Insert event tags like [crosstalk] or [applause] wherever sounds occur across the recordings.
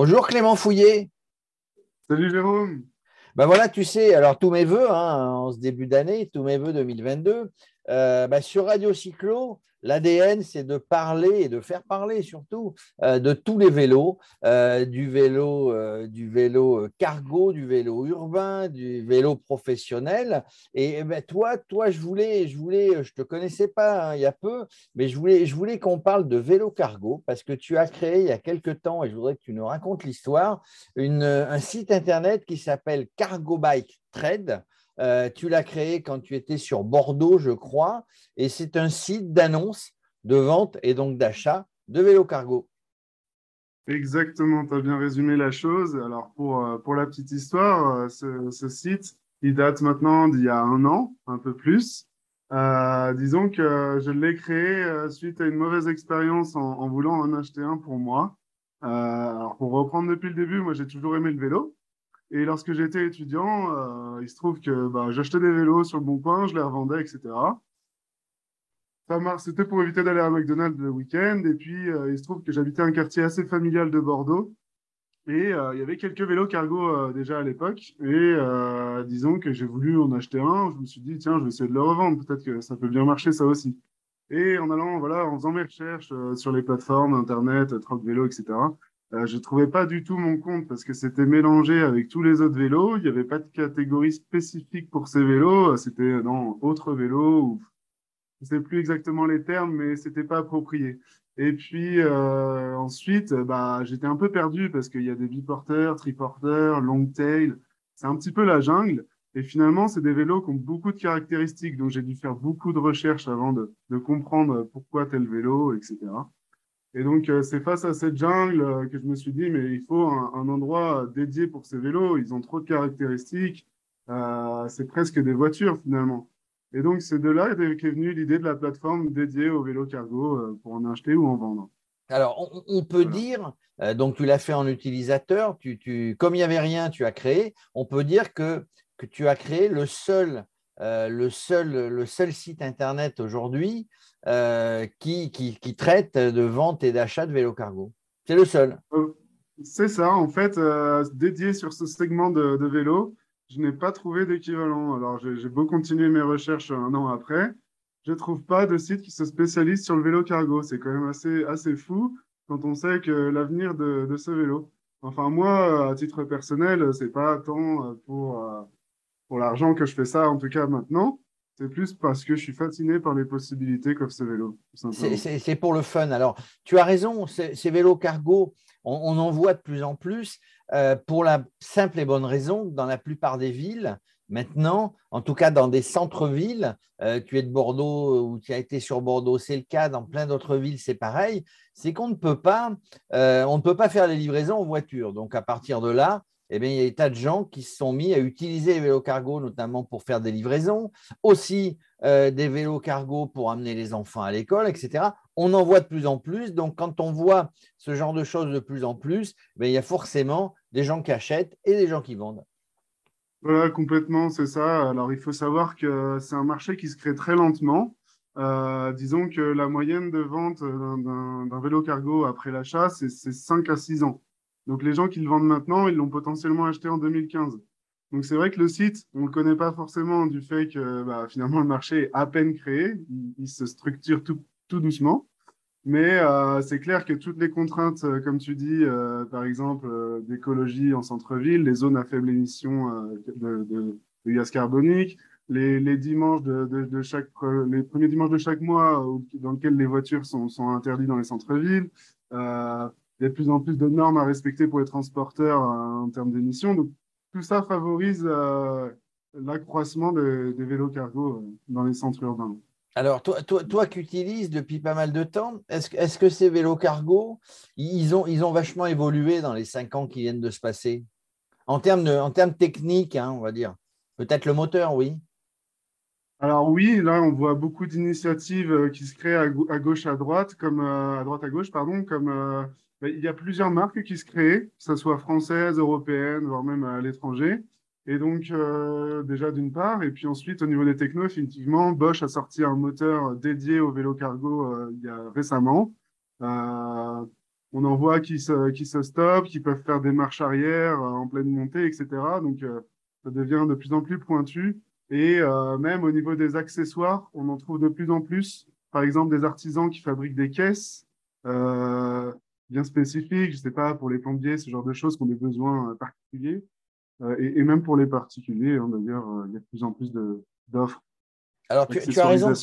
Bonjour Clément Fouillet. Salut Jérôme. Ben voilà, tu sais, alors tous mes voeux hein, en ce début d'année, tous mes voeux 2022, euh, ben sur Radio Cyclo, L'ADN, c'est de parler et de faire parler surtout euh, de tous les vélos, euh, du vélo, du vélo cargo, du vélo urbain, du vélo professionnel. Et, eh ben, toi, toi, je voulais, je voulais, je te connaissais pas hein, il y a peu, mais je voulais, je voulais qu'on parle de vélo cargo parce que tu as créé il y a quelque temps, et je voudrais que tu nous racontes l'histoire, un site internet qui s'appelle Cargo Bike Trade. Euh, tu l'as créé quand tu étais sur Bordeaux, je crois, et c'est un site d'annonce, de vente et donc d'achat de vélos cargo. Exactement, tu as bien résumé la chose. Alors, pour, euh, pour la petite histoire, euh, ce, site, il date maintenant d'il y a un an, un peu plus. disons que je l'ai créé suite à une mauvaise expérience en, en, voulant en acheter un pour moi. alors, pour reprendre depuis le début, moi, j'ai toujours aimé le vélo. Et lorsque j'étais étudiant, euh, il se trouve que bah, j'achetais des vélos sur le bon coin, je les revendais, etc. C'était pour éviter d'aller à McDonald's le week-end. Et puis, euh, il se trouve que j'habitais un quartier assez familial de Bordeaux. Et euh, il y avait quelques vélos cargo déjà à l'époque. Et disons que j'ai voulu en acheter un. Je me suis dit, tiens, je vais essayer de le revendre. Peut-être que ça peut bien marcher, ça aussi. Et en allant, voilà, en faisant mes recherches sur les plateformes, Internet, Troc Vélo, etc., euh, je trouvais pas du tout mon compte parce que c'était mélangé avec tous les autres vélos. Il n'y avait pas de catégorie spécifique pour ces vélos. C'était dans autre vélo ou je sais plus exactement les termes, mais c'était pas approprié. Et puis euh, ensuite, bah, j'étais un peu perdu parce qu'il y a des biporteurs, triporteurs, long tail. C'est un petit peu la jungle. Et finalement, c'est des vélos qui ont beaucoup de caractéristiques. Donc, j'ai dû faire beaucoup de recherches avant de, de comprendre pourquoi tel vélo, etc. Et donc, euh, c'est face à cette jungle euh, que je me suis dit, mais il faut un, endroit dédié pour ces vélos. Ils ont trop de caractéristiques. Euh, c'est presque des voitures finalement. Et donc, c'est de là qu'est venue l'idée de la plateforme dédiée aux vélos cargo pour en acheter ou en vendre. Alors, on, peut dire, donc tu l'as fait en utilisateur, tu, tu, comme il n'y avait rien, tu as créé, on peut dire que, que tu as créé le seul, le seul, le seul site Internet aujourd'hui euh, qui, qui, traite de vente et d'achat de vélos cargo. C'est le seul. Euh, c'est ça, en fait, euh, dédié sur ce segment de, vélo, je n'ai pas trouvé d'équivalent. Alors, j'ai beau continuer mes recherches un an après, je ne trouve pas de site qui se spécialise sur le vélo cargo. C'est quand même assez, assez fou quand on sait que l'avenir de, de, ce vélo. Enfin, moi, à titre personnel, c'est pas tant pour, pour l'argent que je fais ça, en tout cas maintenant. C'est plus parce que je suis fasciné par les possibilités qu'offre ce vélo. C'est pour le fun. Alors, tu as raison, ces, vélos cargo, on, en voit de plus en plus euh, pour la simple et bonne raison que dans la plupart des villes, maintenant, en tout cas dans des centres-villes, euh, tu es de Bordeaux ou tu as été sur Bordeaux, c'est le cas, dans plein d'autres villes, c'est pareil, c'est qu'on ne peut pas, euh, on ne peut pas faire les livraisons en voiture. Donc, à partir de là, eh bien, il y a des tas de gens qui se sont mis à utiliser les vélos cargo, notamment pour faire des livraisons, aussi euh, des vélos cargo pour amener les enfants à l'école, etc. On en voit de plus en plus. Donc, quand on voit ce genre de choses de plus en plus, eh il y a forcément des gens qui achètent et des gens qui vendent. Voilà, complètement, c'est ça. Alors, il faut savoir que c'est un marché qui se crée très lentement. Euh, disons que la moyenne de vente d'un vélo cargo après l'achat, c'est 5 à 6 ans. Donc les gens qui le vendent maintenant, ils l'ont potentiellement acheté en 2015. Donc c'est vrai que le site, on ne le connaît pas forcément du fait que bah, finalement le marché est à peine créé, il, se structure tout, doucement. Mais euh, c'est clair que toutes les contraintes, euh, comme tu dis, euh, par exemple d'écologie en centre-ville, les zones à faible émission de, gaz carbonique, les, dimanches de, chaque, les premiers dimanches de chaque mois dans lesquels les voitures sont, sont interdites dans les centres-villes, il y a de plus en plus de normes à respecter pour les transporteurs euh, en termes d'émissions. Donc, tout ça favorise euh, l'accroissement des, vélos cargo euh, dans les centres urbains. Alors, toi, toi, toi qui utilises depuis pas mal de temps, est-ce est que ces vélos cargo, ils ont, ils ont vachement évolué dans les cinq ans qui viennent de se passer? En termes, de, en termes techniques, hein, on va dire. Peut-être le moteur, oui. Alors oui, là on voit beaucoup d'initiatives qui se créent à, gauche, à droite, comme à droite à gauche, pardon, comme il y a plusieurs marques qui se créent, que ce soit françaises, européennes, voire même à l'étranger. Et donc, euh, déjà d'une part, et puis ensuite, au niveau des technos, effectivement, Bosch a sorti un moteur dédié au vélo cargo euh, il y a récemment. Euh, on en voit qui se, qui se stoppent, qui peuvent faire des marches arrière en pleine montée, etc. Donc, ça devient de plus en plus pointu. Et même au niveau des accessoires, on en trouve de plus en plus. Par exemple, des artisans qui fabriquent des caisses bien spécifiques, je sais pas, pour les plombiers, ce genre de choses qui ont des besoins particuliers. Et, et, même pour les particuliers, hein, d'ailleurs, il y a de plus en plus d'offres. Alors, tu, tu, as raison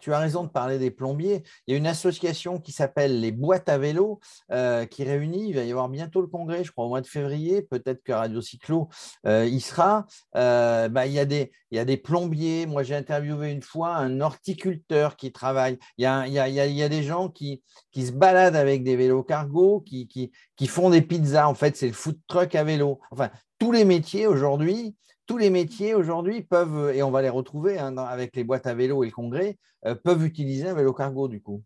tu as raison de parler des plombiers. Il y a une association qui s'appelle les boîtes à vélo euh, qui réunit. Il va y avoir bientôt le congrès, je crois, au mois de février. Peut-être que Radio Cyclo euh, y sera. Euh, bah, il, y a des, plombiers. Moi, j'ai interviewé une fois un horticulteur qui travaille. Il y a, des gens qui, se baladent avec des vélos cargo, qui, qui, qui font des pizzas. En fait, c'est le food truck à vélo. Enfin, tous les métiers aujourd'hui tous les métiers aujourd'hui peuvent, et on va les retrouver hein, avec les boîtes à vélo et le congrès, euh, peuvent utiliser un vélo cargo du coup.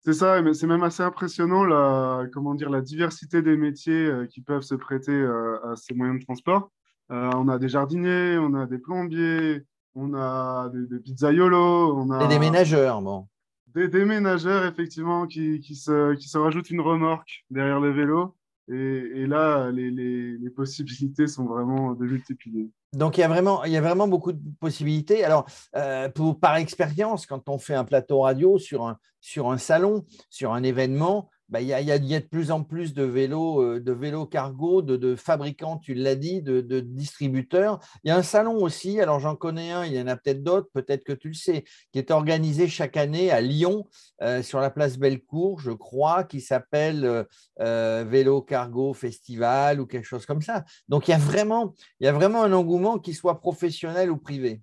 C'est ça, mais c'est même assez impressionnant la, comment dire, la diversité des métiers euh, qui peuvent se prêter euh, à ces moyens de transport. on a des jardiniers, on a des plombiers, on a des, des pizzaiolos, on a des déménageurs, bon. Des déménageurs, effectivement, qui, qui, se, qui se rajoutent une remorque derrière le vélo. Et, là, les, possibilités sont vraiment démultipliées. Donc, il y, a vraiment, il y a vraiment beaucoup de possibilités. Alors, euh, par expérience, quand on fait un plateau radio sur un, sur un salon, sur un événement, bah, il, y a, y a, de plus en plus de vélos, euh, de vélos cargo, de, fabricants, tu l'as dit, de, distributeurs. Il y a un salon aussi, alors j'en connais un, il y en a peut-être d'autres, peut-être que tu le sais, qui est organisé chaque année à Lyon, euh, sur la place Bellecour, je crois, qui s'appelle euh, Vélo Cargo Festival ou quelque chose comme ça. Donc il y a vraiment, il y a vraiment un engouement qui soit professionnel ou privé.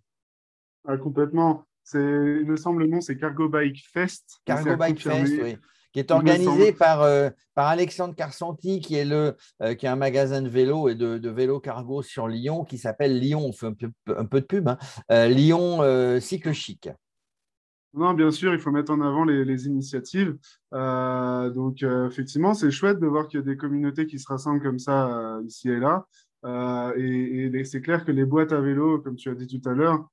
Ah, complètement. Il me semble le nom, c'est Cargo Bike Fest. Cargo Bike Fest, oui qui est organisé par, euh, par Alexandre Carsanti, qui est, le, euh, qui est un magasin de vélo et de, de vélo cargo sur Lyon, qui s'appelle Lyon, on fait un peu, un peu de pub, hein, euh, Lyon Cycle Chic. Non, bien sûr, il faut mettre en avant les, les initiatives. donc, effectivement, c'est chouette de voir qu'il y a des communautés qui se rassemblent comme ça ici et là. et, et c'est clair que les boîtes à vélo, comme tu as dit tout à l'heure,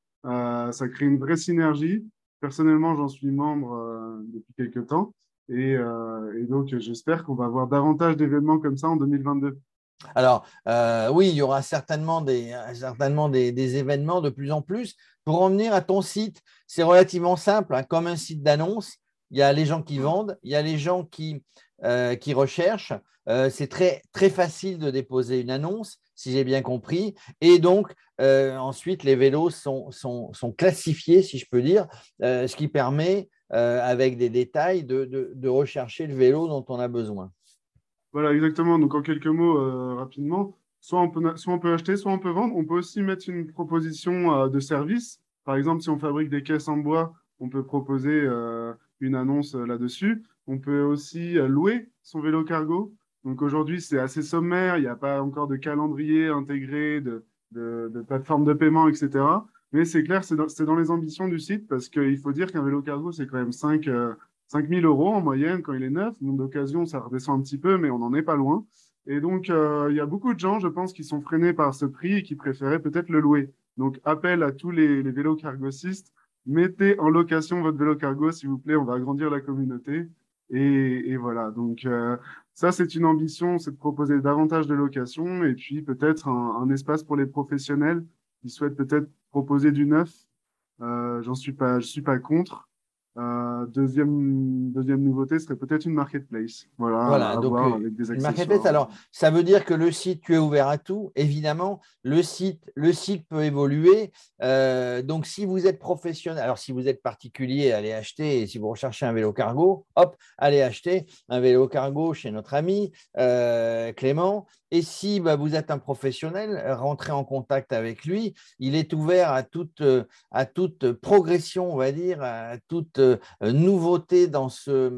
ça crée une vraie synergie. Personnellement, j'en suis membre depuis quelques temps. Euh, et, donc, j'espère qu'on va avoir davantage d'événements comme ça en 2022. Alors, euh, oui, il y aura certainement, des, certainement des, événements de plus en plus. Pour revenir à ton site, c'est relativement simple, hein, comme un site d'annonce. Il y a les gens qui vendent, il y a les gens qui, euh, qui recherchent. c'est très, très facile de déposer une annonce, si j'ai bien compris. Et donc, ensuite, les vélos sont, sont, sont, classifiés, si je peux dire, ce qui permet euh, avec des détails, de, de, rechercher le vélo dont on a besoin. Voilà, exactement. Donc, en quelques mots, euh, rapidement, soit on, peut, soit on peut acheter, soit on peut vendre. On peut aussi mettre une proposition euh, de service. Par exemple, si on fabrique des caisses en bois, on peut proposer une annonce là-dessus. On peut aussi louer son vélo cargo. Donc aujourd'hui, c'est assez sommaire. Il n'y a pas encore de calendrier intégré, de, de, de plateforme de paiement, etc. Mais c'est clair, c'est dans, dans, les ambitions du site parce qu'il faut dire qu'un vélo cargo, c'est quand même 5, 5 000 euros en moyenne quand il est neuf. Donc d'occasion, ça redescend un petit peu, mais on n'en est pas loin. Et donc, euh, il y a beaucoup de gens, je pense, qui sont freinés par ce prix et qui préféraient peut-être le louer. Donc, appel à tous les, les vélos cargosistes, mettez en location votre vélo cargo, s'il vous plaît, on va agrandir la communauté. Et, voilà, donc euh, ça, c'est une ambition, c'est de proposer davantage de locations et puis peut-être un espace pour les professionnels qui souhaitent peut-être proposer du neuf. Euh, J'en suis pas, je suis pas contre. Euh, deuxième, deuxième nouveauté serait peut-être une marketplace. Voilà, voilà donc euh, avec des une marketplace. Alors, ça veut dire que le site, tu es ouvert à tout. Évidemment, le site, le site peut évoluer. Euh, donc, si vous êtes professionnel, alors si vous êtes particulier, allez acheter. Et si vous recherchez un vélo cargo, hop, allez acheter un vélo cargo chez notre ami Clément. Et si bah, vous êtes un professionnel, rentrez en contact avec lui. Il est ouvert à toute, à toute progression, on va dire, à toute nouveauté dans ce,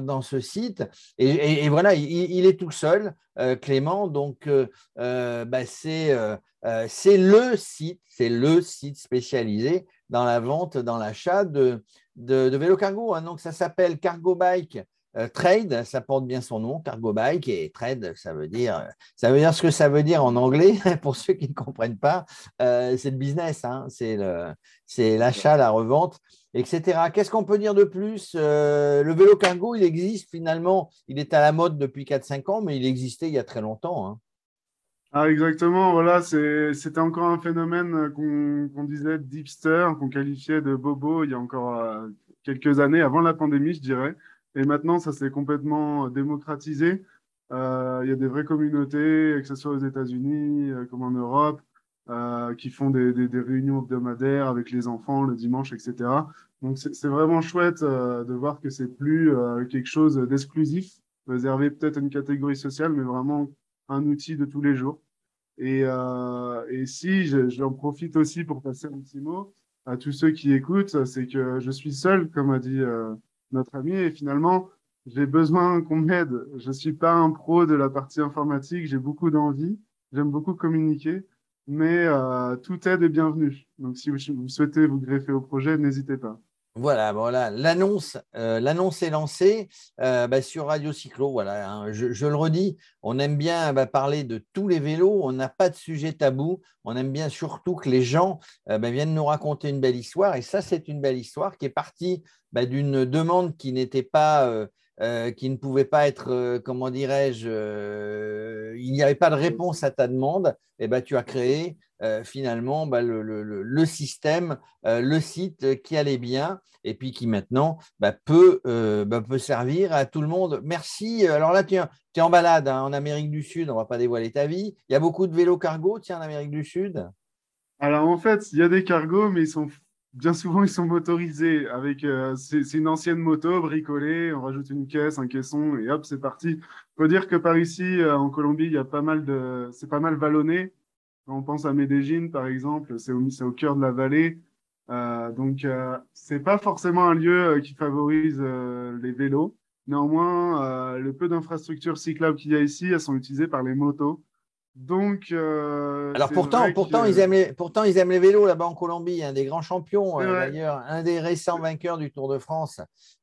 dans, ce site. Et, voilà, il, est tout seul, euh, Clément. Donc, euh, bah, c'est le site, c'est le site spécialisé dans la vente, dans l'achat de, de, vélo cargo. Hein. Donc, ça s'appelle Cargo Bike trade, ça porte bien son nom, cargo bike, et trade, ça veut dire, ça veut dire ce que ça veut dire en anglais, [laughs] pour ceux qui ne comprennent pas. c'est le business, hein, c'est l'achat, la revente, etc. Qu'est-ce qu'on peut dire de plus Le vélo cargo, il existe finalement, il est à la mode depuis 4-5 ans, mais il existait il y a très longtemps. Hein. Ah, exactement, voilà, c'était encore un phénomène qu'on disait d'hipster, qu'on qualifiait de bobo il y a encore euh, quelques années, avant la pandémie, je dirais. Et maintenant, ça s'est complètement démocratisé. Euh, il y a des vraies communautés, que ce soit aux États-Unis euh, comme en Europe, qui font des, des, réunions hebdomadaires avec les enfants le dimanche, etc. Donc, c'est vraiment chouette de voir que c'est plus quelque chose d'exclusif, réservé peut-être à une catégorie sociale, mais vraiment un outil de tous les jours. Et, euh, et si, j'en profite aussi pour passer un petit mot à tous ceux qui écoutent, c'est que je suis seul, comme a dit euh, notre ami, et finalement, j'ai besoin qu'on m'aide. Je suis pas un pro de la partie informatique, j'ai beaucoup d'envie, j'aime beaucoup communiquer, mais euh, toute aide est bienvenue. Donc si vous souhaitez vous greffer au projet, n'hésitez pas. Voilà, voilà. L'annonce, euh, l'annonce est lancée euh, bah, sur Radio Cyclo. Voilà, hein. je, le redis, on aime bien bah, parler de tous les vélos. On n'a pas de sujet tabou. On aime bien surtout que les gens euh, bah, viennent nous raconter une belle histoire. Et ça, c'est une belle histoire qui est partie d'une demande qui n'était pas euh, qui ne pouvait pas être, euh, comment dirais-je, euh, il n'y avait pas de réponse à ta demande, et eh ben, tu as créé finalement bah, le, système, le site qui allait bien et puis qui maintenant bah, peut, bah, peut servir à tout le monde. Merci. Alors là, tu, es en balade hein, en Amérique du Sud, on ne va pas dévoiler ta vie. Il y a beaucoup de vélos cargo, tiens, en Amérique du Sud? Alors en fait, il y a des cargos, mais ils sont bien souvent, ils sont motorisés. Avec, euh, c'est, une ancienne moto bricolée, on rajoute une caisse, un caisson, et hop, c'est parti. Faut dire que par ici, euh, en Colombie, il y a pas mal de, c'est pas mal vallonné. Quand on pense à Medellín, par exemple, c'est au, c'est au cœur de la vallée. Euh, donc, euh, c'est pas forcément un lieu qui favorise les vélos. Néanmoins, le peu d'infrastructures cyclables qu'il y a ici, elles sont utilisées par les motos. Donc, euh, alors pourtant, pourtant, ils aiment les, pourtant, ils aiment les vélos là-bas en Colombie, un des grands champions euh, d'ailleurs, un des récents vainqueurs du Tour de France.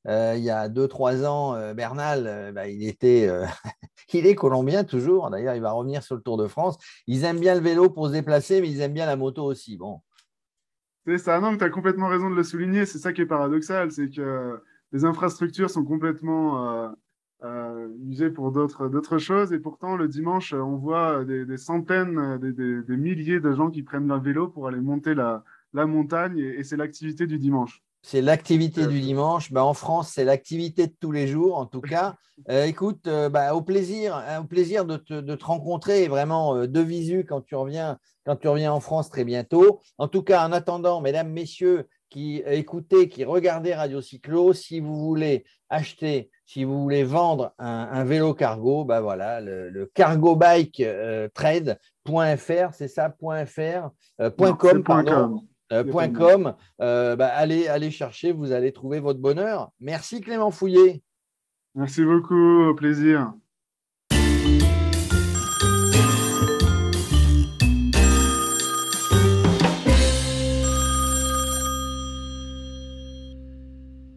Euh, il y a 2-3 ans, Bernal, bah, il était, [laughs] il est colombien toujours. D'ailleurs, il va revenir sur le Tour de France. Ils aiment bien le vélo pour se déplacer, mais ils aiment bien la moto aussi. Bon. C'est ça, non, tu as complètement raison de le souligner. C'est ça qui est paradoxal, c'est que les infrastructures sont complètement usé pour d'autres choses. Et pourtant, le dimanche, on voit des, centaines, des, milliers de gens qui prennent leur vélo pour aller monter la, la montagne. Et, c'est l'activité du dimanche. C'est l'activité du dimanche. Bah, en France, c'est l'activité de tous les jours, en tout cas. [laughs] Euh, écoute, euh, bah, au plaisir, hein, au plaisir de te, de te rencontrer vraiment de visu quand tu reviens, quand tu reviens en France très bientôt. En tout cas, en attendant, mesdames, messieurs, qui écoutez, qui regardez Radio Cyclo, si vous voulez acheter, si vous voulez vendre un, vélo cargo, bah voilà, le, le cargo bike euh, trade.fr, c'est ça, .fr, euh, .com, pardon. Euh, .com, bah, allez, allez chercher, vous allez trouver votre bonheur. Merci Clément Fouillet. Merci beaucoup, au plaisir.